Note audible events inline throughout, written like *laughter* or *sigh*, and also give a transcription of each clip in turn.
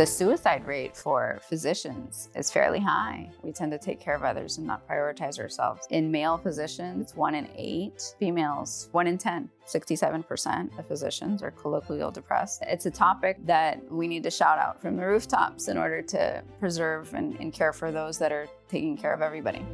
The suicide rate for physicians is fairly high. We tend to take care of others and not prioritize ourselves. In male physicians, one in eight. Females, one in 10. 67% of physicians are colloquial depressed. It's a topic that we need to shout out from the rooftops in order to preserve and, and care for those that are taking care of everybody.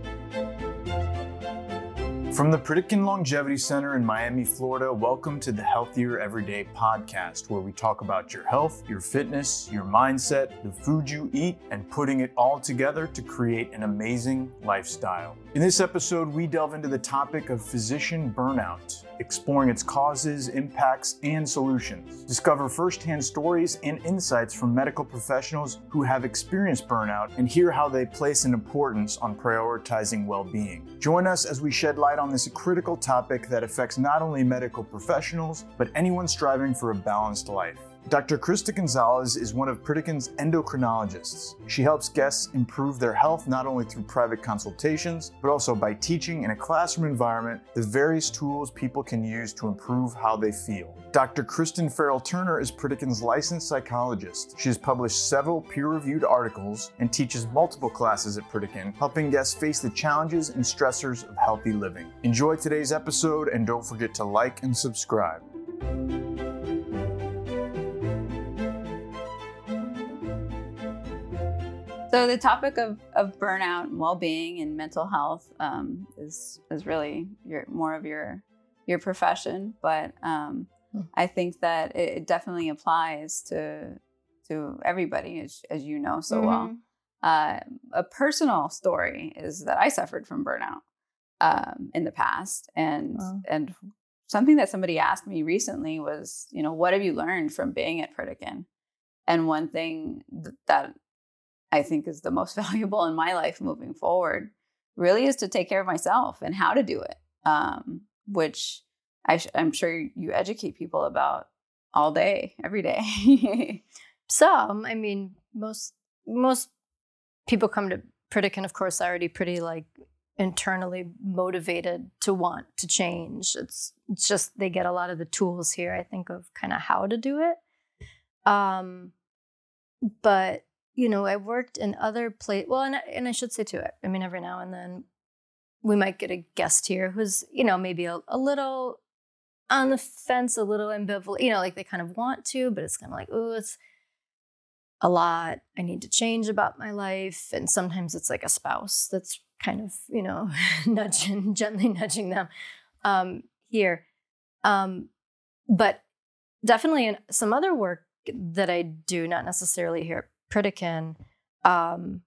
From the Pritikin Longevity Center in Miami, Florida, welcome to the Healthier Everyday podcast, where we talk about your health, your fitness, your mindset, the food you eat, and putting it all together to create an amazing lifestyle. In this episode, we delve into the topic of physician burnout, exploring its causes, impacts, and solutions. Discover firsthand stories and insights from medical professionals who have experienced burnout and hear how they place an importance on prioritizing well being. Join us as we shed light on this critical topic that affects not only medical professionals, but anyone striving for a balanced life. Dr. Krista Gonzales is one of Pritikin's endocrinologists. She helps guests improve their health not only through private consultations, but also by teaching in a classroom environment the various tools people can use to improve how they feel. Dr. Kristen Farrell Turner is Pritikin's licensed psychologist. She has published several peer reviewed articles and teaches multiple classes at Pritikin, helping guests face the challenges and stressors of healthy living. Enjoy today's episode and don't forget to like and subscribe. So the topic of, of burnout and well-being and mental health um, is is really your more of your your profession, but um, hmm. I think that it, it, definitely applies to to everybody, as, as you know so mm-hmm. well. Uh, a personal story is that I suffered from burnout um, in the past, and wow. and something that somebody asked me recently was, you know, what have you learned from being at Pritikin? And one thing th- that I think is the most *laughs* valuable in my life moving forward really is to take care of myself and how to do it, um, which I am sure you educate people about all day, every day. *laughs* Some, I mean, most most people come to Pritikin, of course, already pretty like internally motivated to want to change. It's, it's just they get a lot of the tools here, I think, of kind of how to do it. Um, but you know, I worked in other places. Well, and and I should say too, I mean, every now and then we might get a guest here who's, you know, maybe a, a little on the fence, a little ambivalent, you know, like they kind of want to, but it's kind of like, oh, it's a lot. I need to change about my life. And sometimes it's like a spouse that's kind of, you know, *laughs* nudging, gently nudging them um, here. Um, but definitely in some other work that I do, not necessarily here Pritikin, um,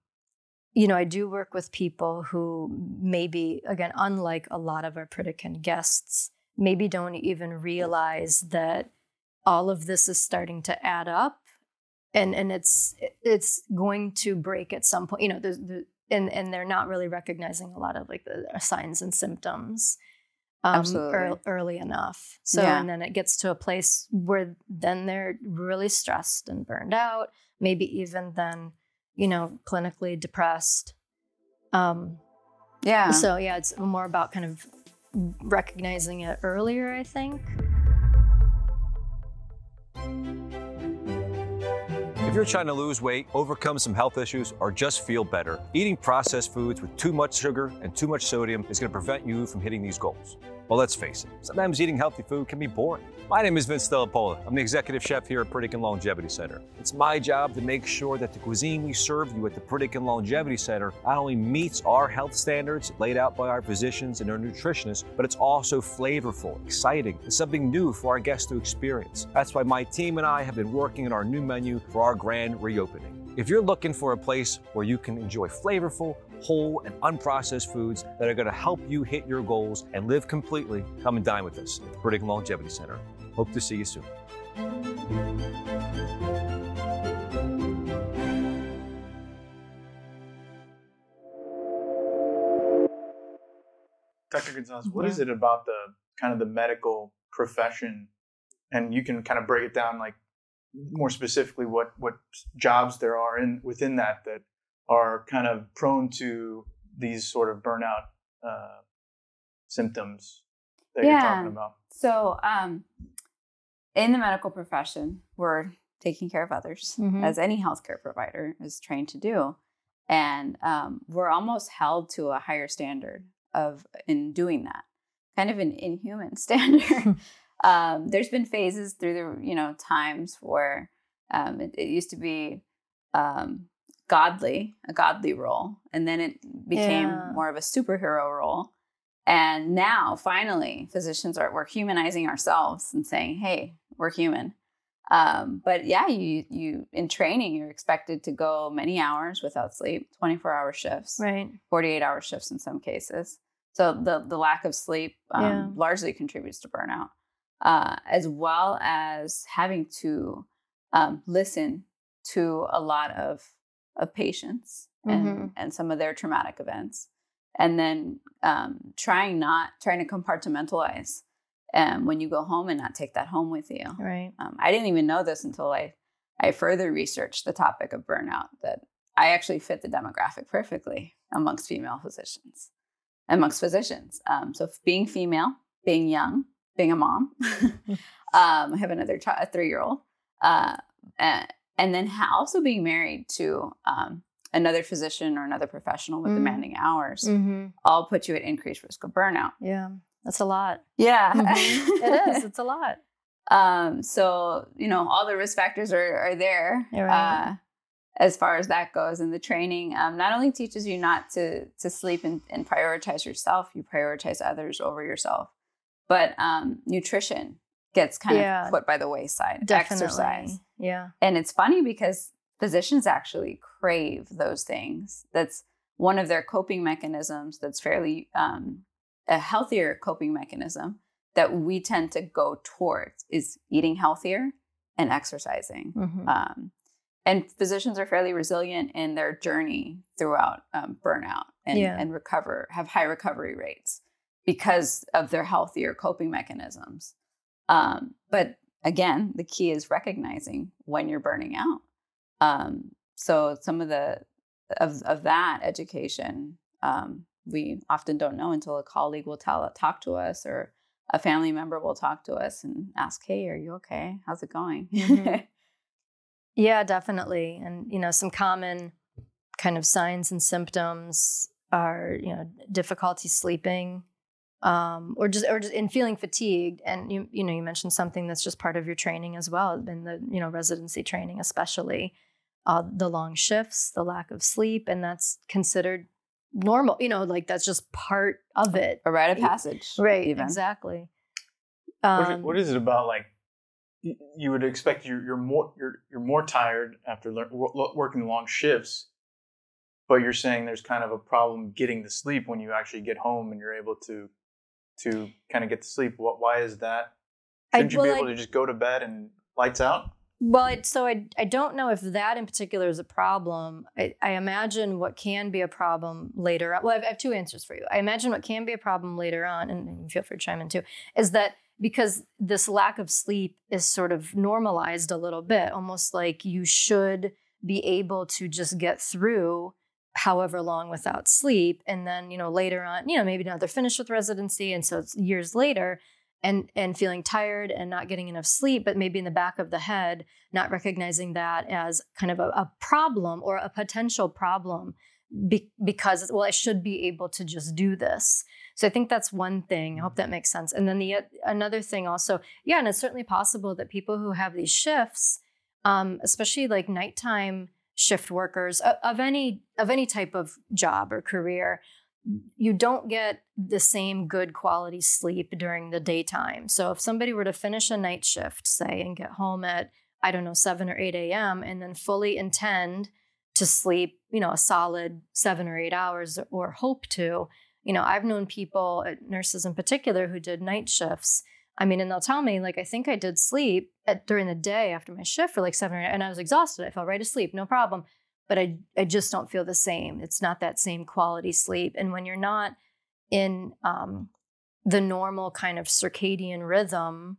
you know, I do work with people who maybe, again, unlike a lot of our Pritikin guests, maybe don't even realize that all of this is starting to add up and and it's it's going to break at some point you know the, the and and they're not really recognizing a lot of like the signs and symptoms um, early, early enough so yeah. and then it gets to a place where then they're really stressed and burned out maybe even then, you know, clinically depressed. Um, yeah. So yeah, it's more about kind of recognizing it earlier, I think. If you're trying to lose weight, overcome some health issues, or just feel better, eating processed foods with too much sugar and too much sodium is going to prevent you from hitting these goals. Well, let's face it, sometimes eating healthy food can be boring. My name is Vince Delapola. I'm the executive chef here at Pritikin Longevity Center. It's my job to make sure that the cuisine we serve you at the Pritikin Longevity Center not only meets our health standards laid out by our physicians and our nutritionists, but it's also flavorful, exciting, and something new for our guests to experience. That's why my team and I have been working on our new menu for our grand reopening. If you're looking for a place where you can enjoy flavorful, whole, and unprocessed foods that are going to help you hit your goals and live completely, come and dine with us at the Pritikin Longevity Center. Hope to see you soon. Dr. Gonzales, what is mm-hmm. it about the kind of the medical profession, and you can kind of break it down like more specifically what what jobs there are in within that that are kind of prone to these sort of burnout uh, symptoms that yeah. you're talking about. So, um, in the medical profession, we're taking care of others, Mhm. as any healthcare provider is trained to do. And um, we're almost held to a higher standard of in doing that, kind of an inhuman *laughs* standard. *laughs* um, there's been phases through the you know times where um, it, it used to be um, godly, a godly role, and then it became Yeah. more of a superhero role. And now, finally, physicians are we're humanizing ourselves and saying, "Hey, we're human." Um, but yeah, you you in training, you're expected to go many hours without sleep, 24 hour shifts, Right. 48 hour shifts in some cases. So the the lack of sleep um, Yeah. largely contributes to burnout, uh, as well as having to um, listen to a lot of of patients and Mhm. and some of their traumatic events, and then um, trying not trying to compartmentalize um, when you go home and not take that home with you. Right. Um, I didn't even know this until I, I further researched the topic of burnout, that I actually fit the demographic perfectly amongst female physicians, amongst physicians. Um, so being female, being young, being a mom, *laughs* *laughs* um, I have another child, a three-year-old, uh, and, and then ha- also being married to um, another physician or another professional with Mm. demanding hours, hmm all put you at increased risk of burnout. Yeah. That's a lot. Yeah, Mhm. it is. *laughs* It's a lot. Um, so you know, all the risk factors are are there right. uh, as far as that goes. And the training um, not only teaches you not to to sleep and, and prioritize yourself, you prioritize others over yourself, but um, nutrition gets kind Yeah. of put by the wayside. Definitely. Exercise, Yeah. and it's funny because physicians actually crave those things. That's one of their coping mechanisms. That's fairly um, a healthier coping mechanism that we tend to go towards is eating healthier and exercising. Mhm. Um, and physicians are fairly resilient in their journey throughout um, burnout and, Yeah. and recover, have high recovery rates because of their healthier coping mechanisms. Um, but again, the key is recognizing when you're burning out. Um, so some of the of of that education um, we often don't know until a colleague will tell talk to us or a family member will talk to us and ask, "Hey, are you okay? How's it going?" Mhm. *laughs* Yeah, definitely. And, you know, some common kind of signs and symptoms are, you know, difficulty sleeping, um, or just or just in feeling fatigued. And you you know, you mentioned something that's just part of your training as well, in the, you know, residency training, especially. Uh, the long shifts, the lack of sleep, and that's considered normal. You know, like that's just part of it. a rite of Y- passage, Right. Even. Exactly. What is, Um, what is it about like you would expect you're, you're more you're you're more tired after lear- wo- lo- working long shifts, but you're saying there's kind of a problem getting to sleep when you actually get home and you're able to to kind of get to sleep. What why is that? I- Shouldn't you well, be I- able to just go to bed and lights out? Well, it, so I, I don't know if that in particular is a problem. I, I imagine what can be a problem later on. Well, I have, I have two answers for you. I imagine what can be a problem later on, and, and feel free to chime in too, is that because this lack of sleep is sort of normalized a little bit, almost like you should be able to just get through however long without sleep. And then, you know, later on, you know, maybe now they're finished with residency. And so it's years later and and feeling tired and not getting enough sleep, but maybe in the back of the head, not recognizing that as kind of a, a problem or a potential problem be, because well, I should be able to just do this. So I think that's one thing. I hope that makes sense. And then the another thing also, yeah, and it's certainly possible that people who have these shifts, um, especially like nighttime shift workers of, any of any type of job or career, you don't get the same good quality sleep during the daytime. So if somebody were to finish a night shift, say, and get home at, I don't know, 7 or 8 a.m., and then fully intend to sleep, you know, a solid seven or eight hours or hope to, you know, I've known people, uh, nurses in particular, who did night shifts. I mean, and they'll tell me, like, I think I did sleep at, during the day after my shift for like seven or eight, and I was exhausted. I fell right asleep, no problem but I, I just don't feel the same. It's not that same quality sleep. And when you're not in um, the normal kind of circadian rhythm,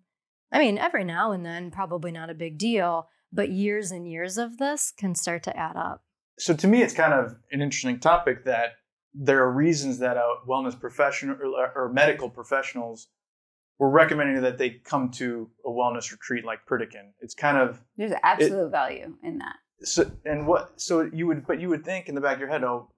I mean, every now and then, probably not a big deal, but years and years of this can start to add up. So to me, it's kind of an interesting topic that there are reasons that a wellness professional or, or medical professionals we're recommending that they come to a wellness retreat like Pritikin. It's kind of There's absolute value in that. so and what so you would but you would think in the back of your head oh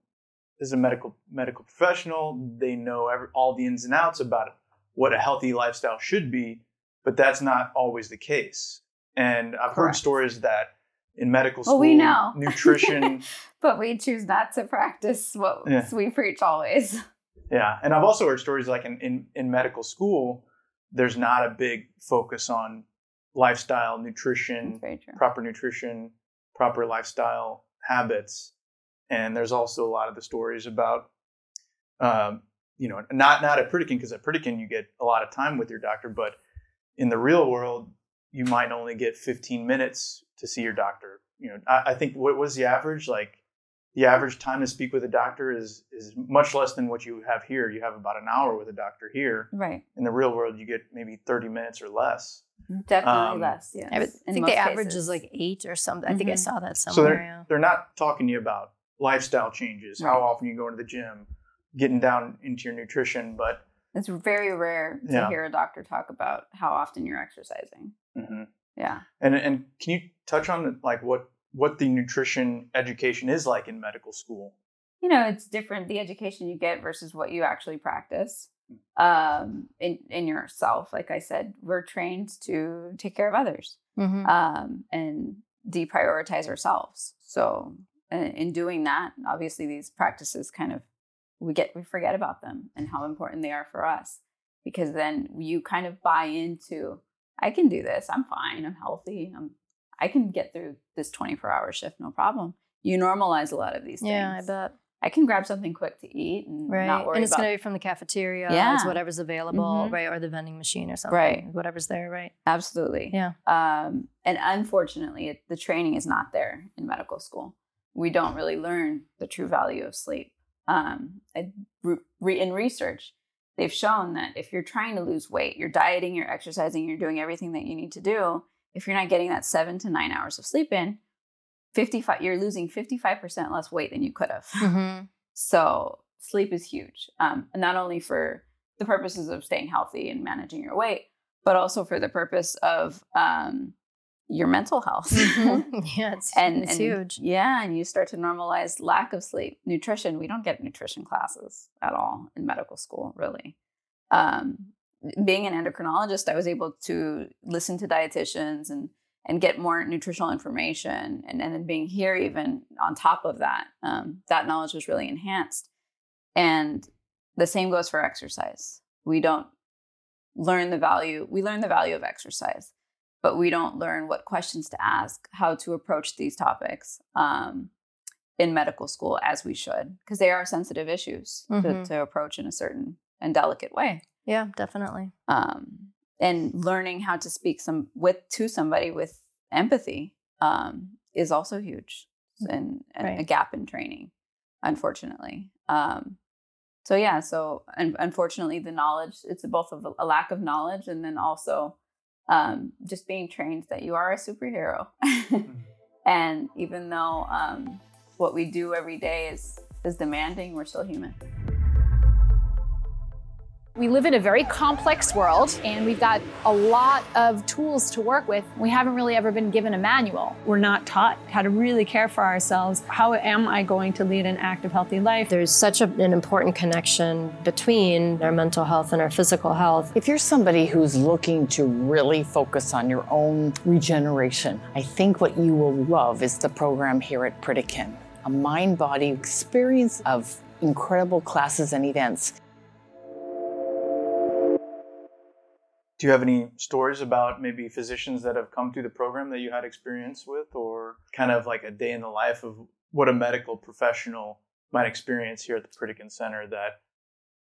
this is a medical medical professional they know every, all the ins and outs about what a healthy lifestyle should be but that's not always the case and i've heard stories that in medical school Well, we know. *laughs* nutrition But we choose not to practice what Yeah. we preach always. yeah and i've also heard stories like in, in in medical school there's not a big focus on lifestyle nutrition That's very true. proper nutrition, proper lifestyle habits, and there's also a lot of the stories about, um, you know, not not at Pritikin because at Pritikin you get a lot of time with your doctor, but in the real world you might only get 15 minutes to see your doctor. You know, I, I think what was the average like. The average time to speak with a doctor is is much less than what you have here. You have about an hour with a doctor here. Right. In the real world, you get maybe 30 minutes or less. Definitely Um, less. Yeah. I would think the average cases. is like eight or something. I think I Mhm. saw that somewhere. So somewhere. they're yeah. they're not talking to you about lifestyle changes, how often you go into the gym, getting down into your nutrition, but It's very rare to Yeah. hear a doctor talk about how often you're exercising. Yeah. and and can you touch on like what what the nutrition education is like in medical school? You know, it's different the education you get versus what you actually practice um, in in yourself. Like I said, we're trained to take care of others Mhm. um, and deprioritize ourselves. So, uh, in doing that, obviously, these practices kind of we get we forget about them and how important they are for us because then you kind of buy into I can do this. I'm fine. I'm healthy. I'm I can get through this 24 hour shift no problem. You normalize a lot of these yeah, I things. bet. I can grab something quick to eat and Right. not worry And it's going to be from the cafeteria. Yeah, It's whatever's available, Mhm. right? Or the vending machine or something. Right. Whatever's there, right? Absolutely. Yeah. Um, and unfortunately, it, the training is not there in medical school. We don't really learn the true value of sleep. Um, I- re, in research, they've shown that if you're trying to lose weight, you're dieting, you're exercising, you're doing everything that you need to do. If you're not getting that seven to nine hours of sleep in, 55, you're losing 55% less weight than you could have. Mm-hmm. So sleep is huge, um, and not only for the purposes of staying healthy and managing your weight, but also for the purpose of um, your mental health. *laughs* *laughs* Yeah, it's, and it's and- huge. Yeah, and you start to normalize lack of sleep, nutrition. We don't get nutrition classes at all in medical school, really. Um, being an endocrinologist, I was able to listen to dietitians and and get more nutritional information, and, and then being here, even on top of that, um, that knowledge was really enhanced. And the same goes for exercise. We don't learn the value. We learn the value of exercise but we don't learn what questions to ask, how to approach these topics um, in medical school as we should, because they are sensitive issues to, Mhm. to approach in a certain and delicate way. Yeah, definitely. Um, and learning how to speak some with to somebody with empathy um, is also huge, and, and a gap in training, unfortunately. Um, so yeah, so un- unfortunately, the knowledge it's both of a- a lack of knowledge and then also um, just being trained that you are a superhero. *laughs* and even though um, what we do every day is is demanding, we're still human. We live in a very complex world and we've got a lot of tools to work with. We haven't really ever been given a manual. We're not taught how to really care for ourselves. How am I going to lead an active, healthy life? There's such a, an important connection between our mental health and our physical health. If you're somebody who's looking to really focus on your own regeneration, I think what you will love is the program here at Pritikin, a mind body experience of incredible classes and events. Do you have any stories about maybe physicians that have come through the program that you had experience with, or kind of like a day in the life of what a medical professional might experience here at the Pritikin Center that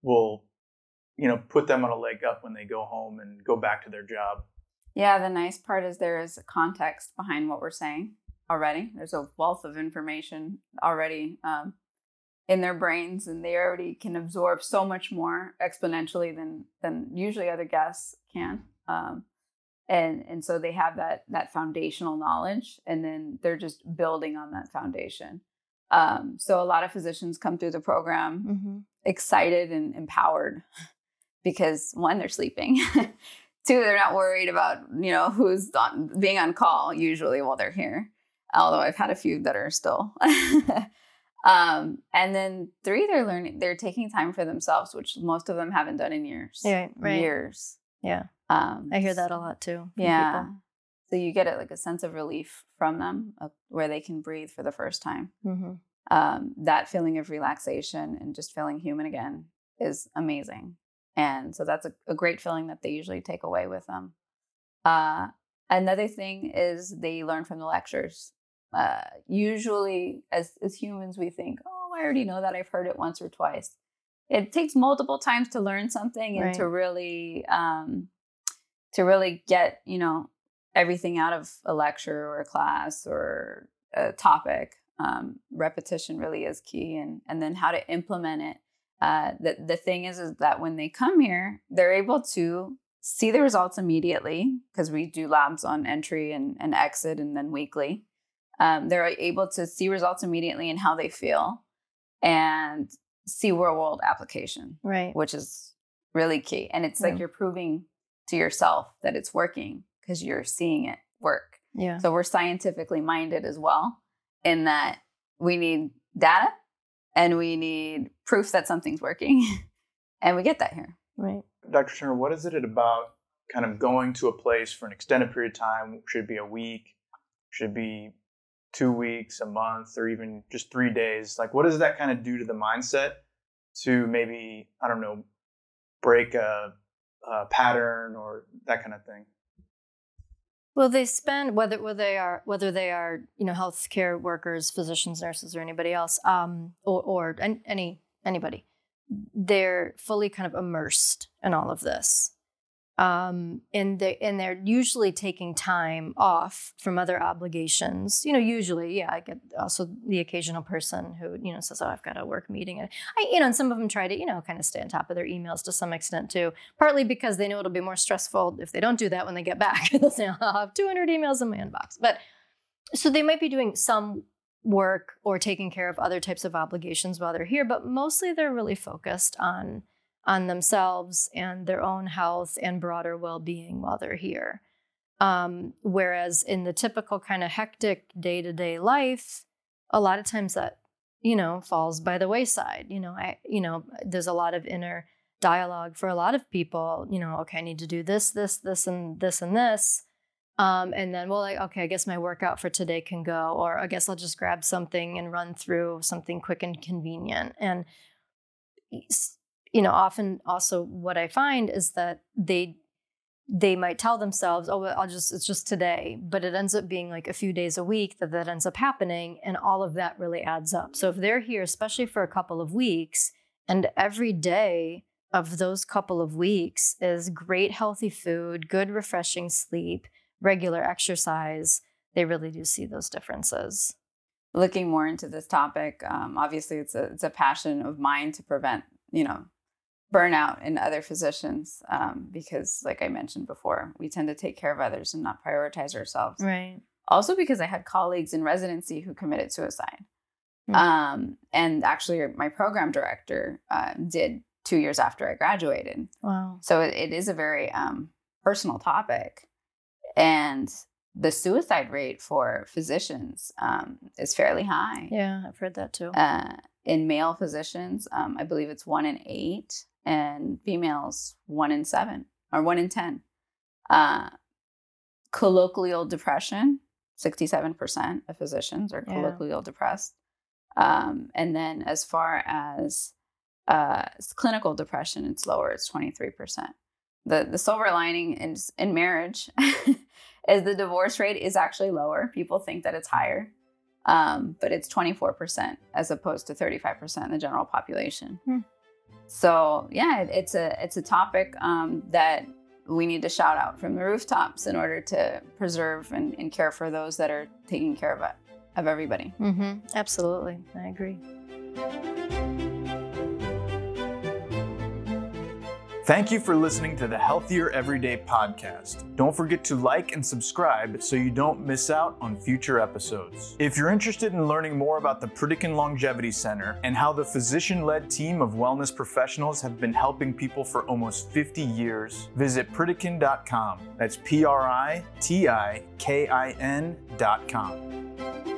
will, you know, put them on a leg up when they go home and go back to their job? Yeah, the nice part is there is context behind what we're saying already. There's a wealth of information already um, in their brains, and they already can absorb so much more exponentially than than usually other guests can. Um, and and so they have that that foundational knowledge, and then they're just building on that foundation. Um, so a lot of physicians come through the program Mm-hmm. excited and empowered *laughs* because one, they're sleeping. *laughs* Two, they're not worried about you know who's on, being on call usually while they're here. Although I've had a few that are still. *laughs* um, and then three, they're learning. They're taking time for themselves, which most of them haven't done in years. Yeah, right. Years. Yeah. Um, I hear that a lot too. yeah. people. So you get it like a sense of relief from them, uh, where they can breathe for the first time. Mhm. Um, that feeling of relaxation and just feeling human again is amazing. And so that's a, a great feeling that they usually take away with them. Uh, another thing is they learn from the lectures. Uh, usually, as as humans, we think, "Oh, I already know that. I've heard it once or twice." It takes multiple times to learn something and to really um, to really get you know everything out of a lecture or a class or a topic. Um, repetition really is key, and and then how to implement it. Uh, the the thing is, is that when they come here, they're able to see the results immediately because we do labs on entry and, and exit and then weekly. Um, they're able to see results immediately and how they feel and see real world application, Right. which is really key. And it's like you're proving to yourself that it's working because you're seeing it work. Yeah. So we're scientifically minded as well in that we need data and we need proof that something's working. *laughs* and we get that here. Right. Dr. Turner, what is it about kind of going to a place for an extended period of time? Should it be a week? Should it be two weeks, a month, or even just three days? Like, what does that kind of do to the mindset to maybe, I don't know, break a, a pattern or that kind of thing? Well, they spend whether whether they are whether they are you know healthcare workers, physicians, nurses, or anybody else, um, or or any anybody, they're fully kind of immersed in all of this, um, and they and they're usually taking time off from other obligations. You know, usually, yeah, I get also the occasional person who you know says, "Oh, I've got a work meeting," and I, you know, and some of them try to you know kind of stay on top of their emails to some extent too partly because they know it'll be more stressful if they don't do that when they get back. *laughs* They'll say, I'll have 200 emails in my inbox. But so they might be doing some work or taking care of other types of obligations while they're here, but mostly they're really focused on on themselves and their own health and broader well-being while they're here. Um, whereas in the typical kind of hectic day-to-day life, a lot of times that you know falls by the wayside. You know, I you know there's a lot of inner dialogue for a lot of people you know okay i need to do this this this and this and this um, and then well like okay i guess my workout for today can go or i guess i'll just grab something and run through something quick and convenient and you know often also what i find is that they they might tell themselves oh i'll just it's just today but it ends up being like a few days a week that that ends up happening and all of that really adds up so if they're here especially for a couple of weeks and every day of those couple of weeks is great healthy food, good refreshing sleep, regular exercise, they really do see those differences. looking more into this topic, um, obviously it's a it's a passion of mine to prevent you know burnout in other physicians um, because, like I mentioned before, we tend to take care of others and not prioritize ourselves. Right. Also, because I had colleagues in residency who committed suicide, Hmm. um, and actually my program director uh, did two years after I graduated. Wow. So it, it is a very um, personal topic. And the suicide rate for physicians um, is fairly high. Yeah, I've heard that too. Uh, in male physicians, um, I believe it's one in eight, and females, one in seven or one in 10. Uh, colloquial depression, 67% of physicians are Yeah. colloquial depressed. Um, and then as far as uh, clinical depression, it's lower, it's 23%. The, the silver lining in, in marriage *laughs* is the divorce rate is actually lower. People think that it's higher, um, but it's 24% as opposed to 35% in the general population. Hmm. So yeah, it's a it's a topic um, that we need to shout out from the rooftops in order to preserve and, and care for those that are taking care of of everybody. Mm-hmm. Absolutely. I agree. Thank you for listening to the Healthier Everyday podcast. Don't forget to like and subscribe so you don't miss out on future episodes. If you're interested in learning more about the Pritikin Longevity Center and how the physician led team of wellness professionals have been helping people for almost 50 years, visit Pritikin.com. That's P R I T I K I N.com.